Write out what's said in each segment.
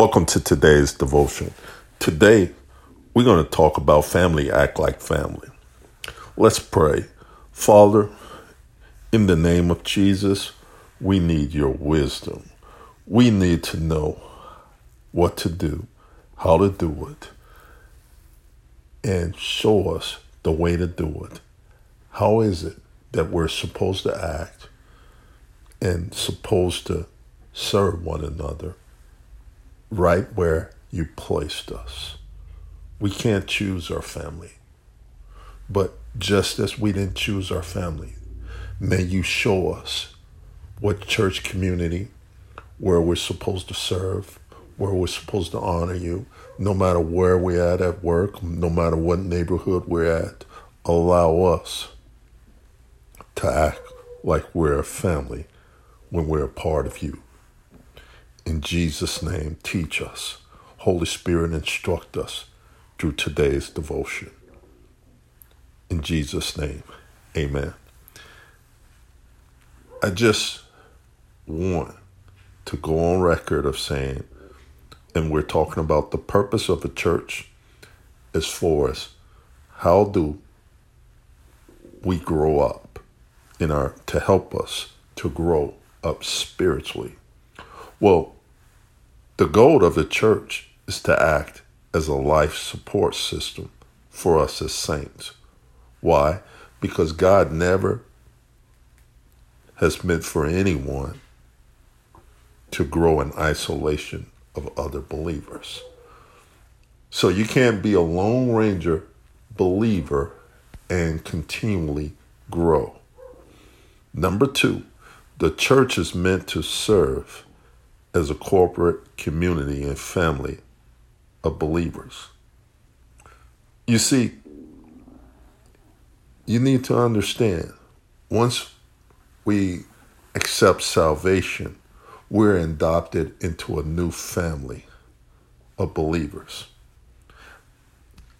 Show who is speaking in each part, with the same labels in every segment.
Speaker 1: Welcome to today's devotion. Today, we're going to talk about family act like family. Let's pray. Father, in the name of Jesus, we need your wisdom. We need to know what to do, how to do it, and show us the way to do it. How is it that we're supposed to act and supposed to serve one another right where you placed us? We can't choose our family. But just as we didn't choose our family, may you show us what church community, where we're supposed to serve, where we're supposed to honor you, no matter where we're at at work, no matter what neighborhood we're at. Allow us to act like we're a family when we're a part of you. In Jesus' name, teach us. Holy Spirit, instruct us through today's devotion. In Jesus' name, amen. I just want to go on record of saying, and we're talking about the purpose of a church as far as how do we grow up in our to help us to grow up spiritually. Well, the goal of the church is to act as a life support system for us as saints. Why? Because God never has meant for anyone to grow in isolation of other believers. So you can't be a Lone Ranger believer and continually grow. Number two, the church is meant to serve as a corporate community and family of believers. You see, you need to understand once we accept salvation, we're adopted into a new family of believers.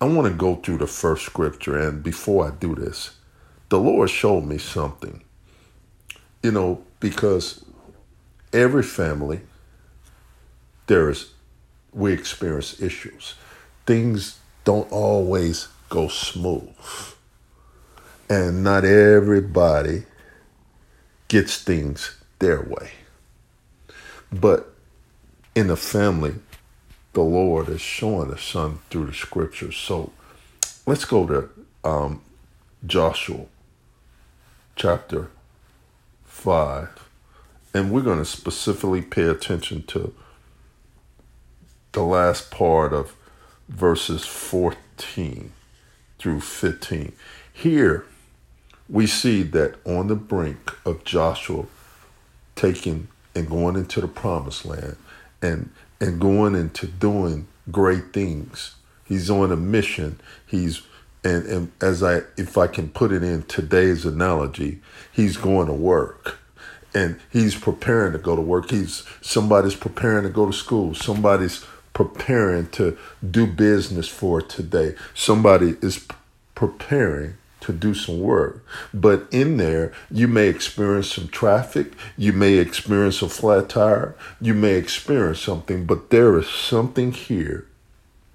Speaker 1: I want to go through the first scripture, and before I do this, the Lord showed me something. You know, because every family, there is, we experience issues. Things don't always go smooth and not everybody gets things their way. But in the family, the Lord is showing us Son through the scriptures. So let's go to um, Joshua chapter 5. And we're going to specifically pay attention to the last part of verses 14 through 15. Here, we see that on the brink of Joshua taking and going into the promised land and and going into doing great things. He's on a mission. He's and, and as I if I can put it in today's analogy, he's going to work. And he's preparing to go to work. He's somebody's preparing to go to school. Somebody's preparing to do business for today. Somebody is preparing to do some work. But in there, you may experience some traffic, you may experience a flat tire, you may experience something, but there is something here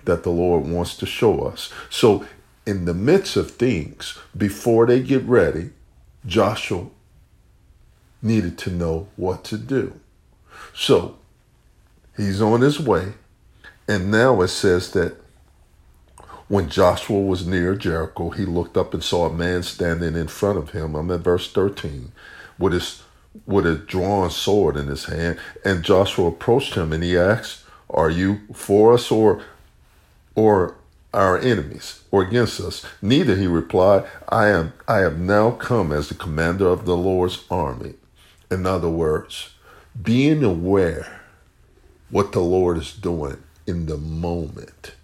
Speaker 1: that the Lord wants to show us. So, in the midst of things, before they get ready, Joshua needed to know what to do. So, he's on his way, and now it says that when Joshua was near Jericho, he looked up and saw a man standing in front of him. I'm at verse 13, with his with a drawn sword in his hand. And Joshua approached him and he asked, Are you for us or or our enemies or against us? Neither, he replied, I am I have now come as the commander of the Lord's army. In other words, being aware what the Lord is doing in the moment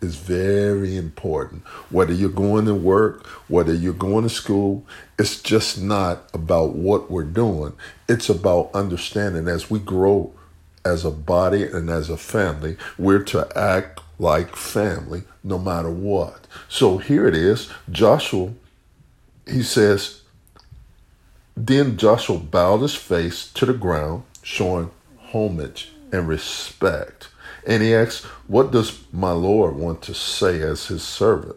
Speaker 1: is very important. Whether you're going to work, whether you're going to school, it's just not about what we're doing. It's about understanding as we grow as a body and as a family, we're to act like family no matter what. So here it is Joshua, he says, Then Joshua bowed his face to the ground, showing homage and respect. And he asked, What does my Lord want to say as his servant?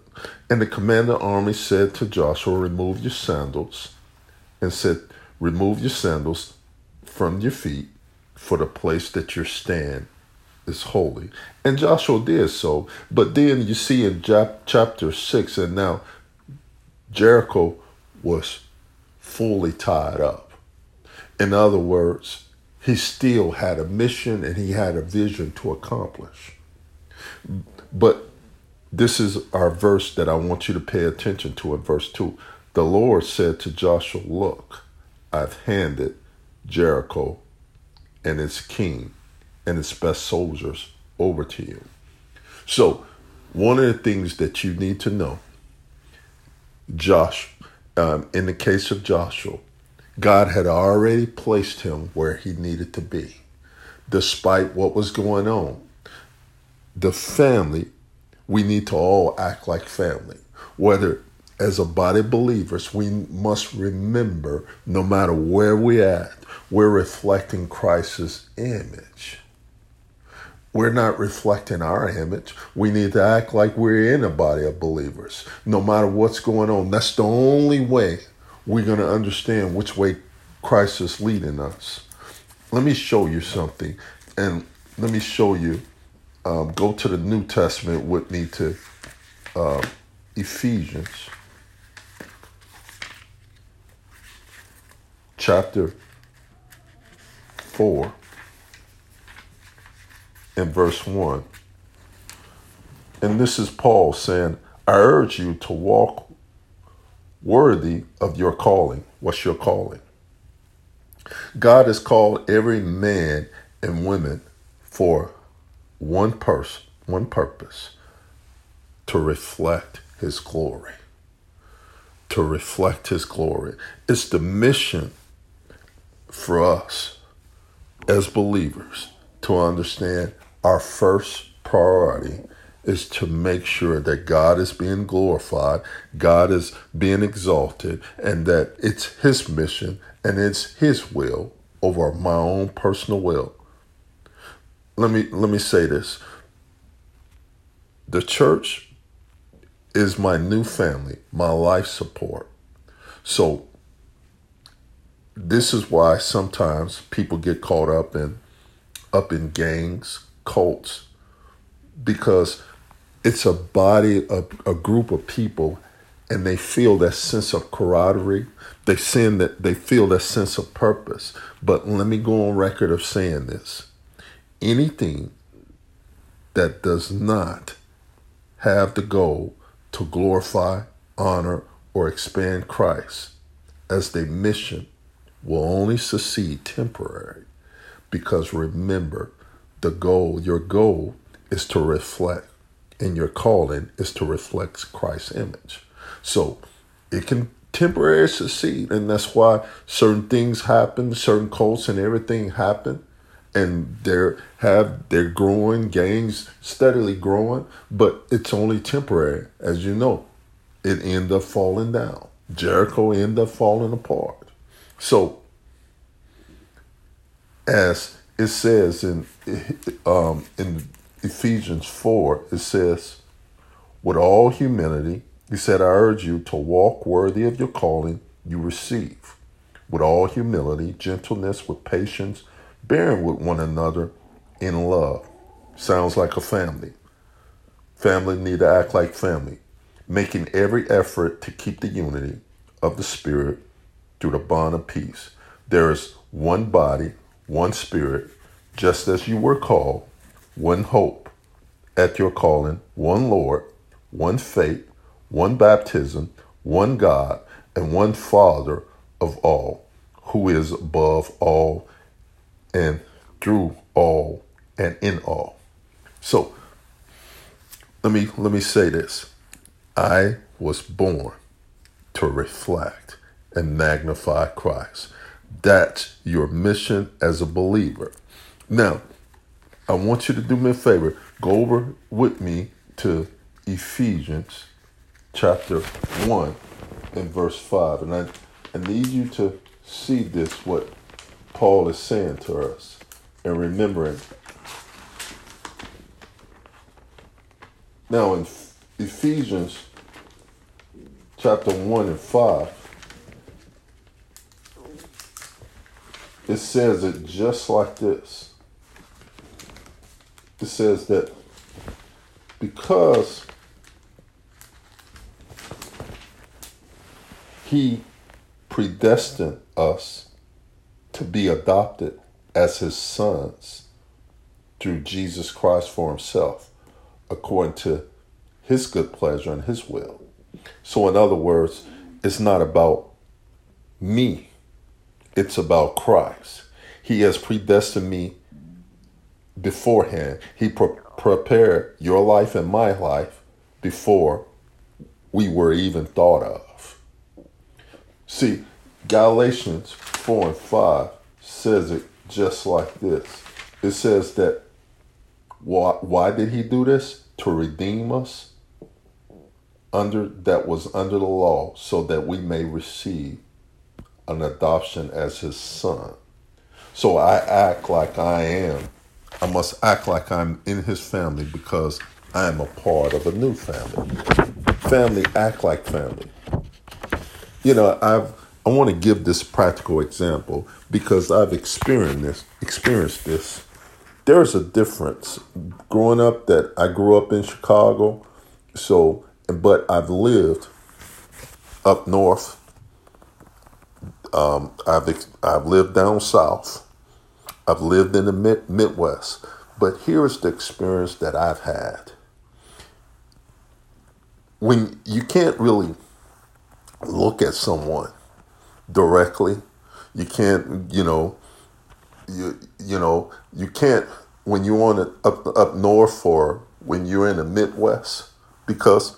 Speaker 1: And the commander of the army said to Joshua, Remove your sandals, and said, Remove your sandals from your feet, for the place that you stand is holy. And Joshua did so. But then you see in chapter 6, and now Jericho was fully tied up. In other words, he still had a mission and he had a vision to accomplish. But this is our verse that I want you to pay attention to in verse 2. The Lord said to Joshua, Look, I've handed Jericho and its king and its best soldiers over to you. So, one of the things that you need to know, Josh, um, in the case of Joshua, God had already placed him where he needed to be, despite what was going on. The family, we need to all act like family. Whether as a body of believers, we must remember no matter where we're at, we're reflecting Christ's image we're not reflecting our image. We need to act like we're in a body of believers, no matter what's going on. That's the only way we're going to understand which way Christ is leading us. Let me show you something, and let me show you. Um, go to the New Testament with me to uh, Ephesians chapter 4 and verse 1. And this is Paul saying, I urge you to walk worthy of your calling. What's your calling? God has called every man and woman for one person, one purpose to reflect his glory. To reflect his glory. It's the mission for us as believers to understand our first priority is to make sure that God is being glorified, God is being exalted, and that it's His mission and it's His will over my own personal will. Let me let me say this. The church is my new family, my life support. So this is why sometimes people get caught up in up in gangs, cults because it's a body, a, a group of people, and they feel that sense of camaraderie. They send that they feel that sense of purpose. But let me go on record of saying this: anything that does not have the goal to glorify, honor, or expand Christ as their mission will only succeed temporary. Because remember, the goal, your goal is to reflect, and your calling is to reflect Christ's image. So it can temporarily succeed, and that's why certain things happen, certain cults and everything happen, and they're have they're growing, gangs steadily growing, but it's only temporary, as you know. It end up falling down. Jericho end up falling apart. So as it says in um, in Ephesians four, it says, "With all humility, he said, I urge you to walk worthy of your calling you receive, with all humility, gentleness, with patience, bearing with one another in love." Sounds like a family. Family need to act like family, making every effort to keep the unity of the Spirit through the bond of peace. There is one body one spirit, just as you were called, one hope at your calling, one Lord, one faith, one baptism, one God, and one Father of all, who is above all and through all and in all. So let me let me say this. I was born to reflect and magnify Christ. That's your mission as a believer. Now, I want you to do me a favor. Go over with me to Ephesians chapter 1 and verse 5. And I, I need you to see this, what Paul is saying to us, and remembering Now in Ephesians chapter 1 and 5, it says it just like this. It says that because he predestined us to be adopted as his sons through Jesus Christ for himself, according to his good pleasure and his will. So, in other words, it's not about me, it's about Christ. He has predestined me beforehand. He pre- prepared your life and my life before we were even thought of. See, Galatians 4 and 5 says it just like this. It says that why, why did he do this? To redeem us under that was under the law so that we may receive an adoption as his son. So I act like I am. I must act like I'm in his family because I am a part of a new family. Family act like family. You know, I've I want to give this practical example because I've experienced this experienced this. There's a difference. Growing up that I grew up in Chicago, so but I've lived up north. Um, I've I've lived down south. I've lived in the mid, Midwest. But here's the experience that I've had. When you can't really look at someone directly, you can't, you know, you you know, you can't when you're on it up up north or when you're in the Midwest because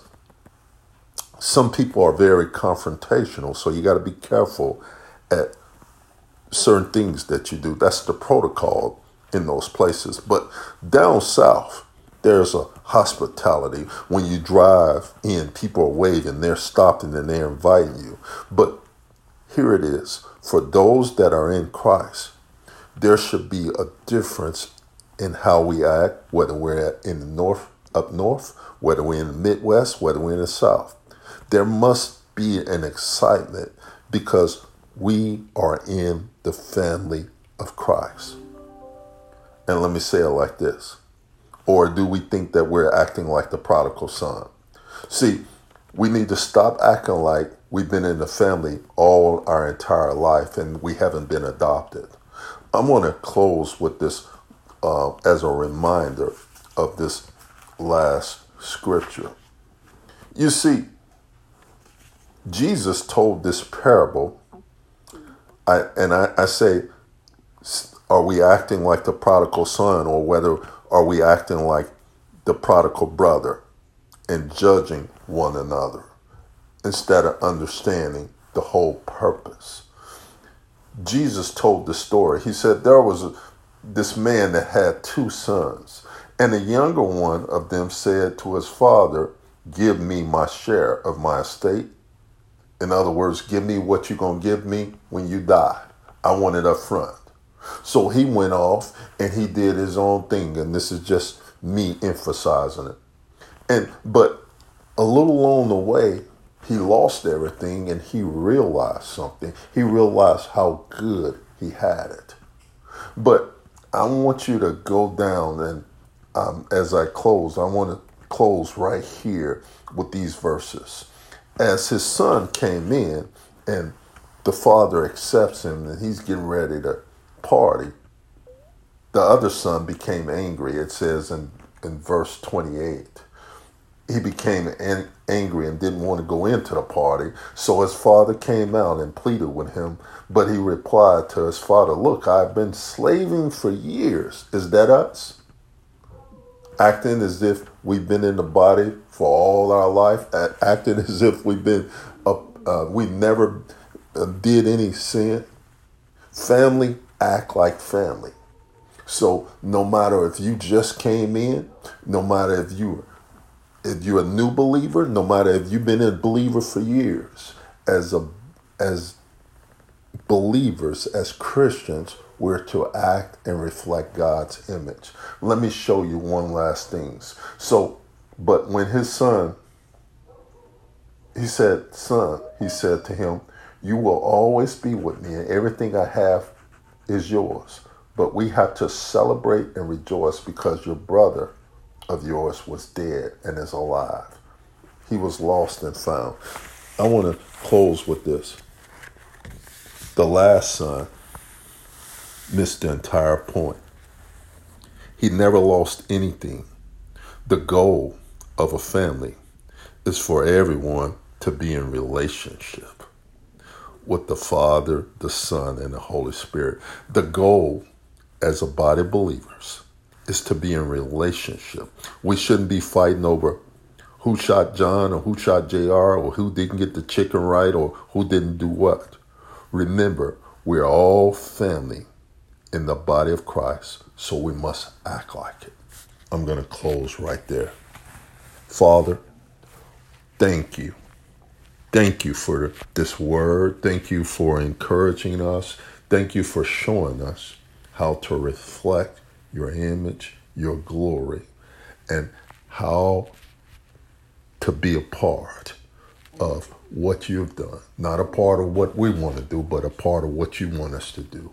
Speaker 1: some people are very confrontational, so you got to be careful at certain things that you do. That's the protocol in those places. But down south, there's a hospitality. When you drive in, people are waving, they're stopping and they're inviting you. But here it is for those that are in Christ, there should be a difference in how we act, whether we're in the north, up north, whether we're in the Midwest, whether we're in the South there must be an excitement because we are in the family of Christ. And let me say it like this. Or do we think that we're acting like the prodigal son? See, we need to stop acting like we've been in the family all our entire life and we haven't been adopted. I'm going to close with this uh, as a reminder of this last scripture. You see, Jesus told this parable, I, and I, I say, are we acting like the prodigal son, or whether are we acting like the prodigal brother and judging one another instead of understanding the whole purpose? Jesus told the story. He said there was a, this man that had two sons, and the younger one of them said to his father, Give me my share of my estate. In other words, give me what you're going to give me when you die. I want it up front. So he went off and he did his own thing. And this is just me emphasizing it. And, but a little along the way, he lost everything and he realized something. He realized how good he had it. But I want you to go down and um, as I close, I want to close right here with these verses as his son came in and the father accepts him and he's getting ready to party, the other son became angry. It says in, in verse 28. He became an, angry and didn't want to go into the party. So his father came out and pleaded with him. But he replied to his father, Look, I've been slaving for years. Is that us? Acting as if we've been in the body for all our life, acting as if we've been, uh, uh, we never uh, did any sin. Family act like family. So no matter if you just came in, no matter if you if you're a new believer, no matter if you've been a believer for years, as a as believers, as Christians, we're to act and reflect God's image. Let me show you one last thing. So But when his son, he said, Son, he said to him, You will always be with me, and everything I have is yours. But we have to celebrate and rejoice because your brother of yours was dead and is alive. He was lost and found. I want to close with this. The last son missed the entire point. He never lost anything. The goal of a family is for everyone to be in relationship with the Father, the Son, and the Holy Spirit. The goal as a body of believers is to be in relationship. We shouldn't be fighting over who shot John or who shot JR or who didn't get the chicken right or who didn't do what. Remember, we're all family in the body of Christ, so we must act like it. I'm going to close right there. Father, thank you. Thank you for this word. Thank you for encouraging us. Thank you for showing us how to reflect your image, your glory, and how to be a part of what you've done. Not a part of what we want to do, but a part of what you want us to do.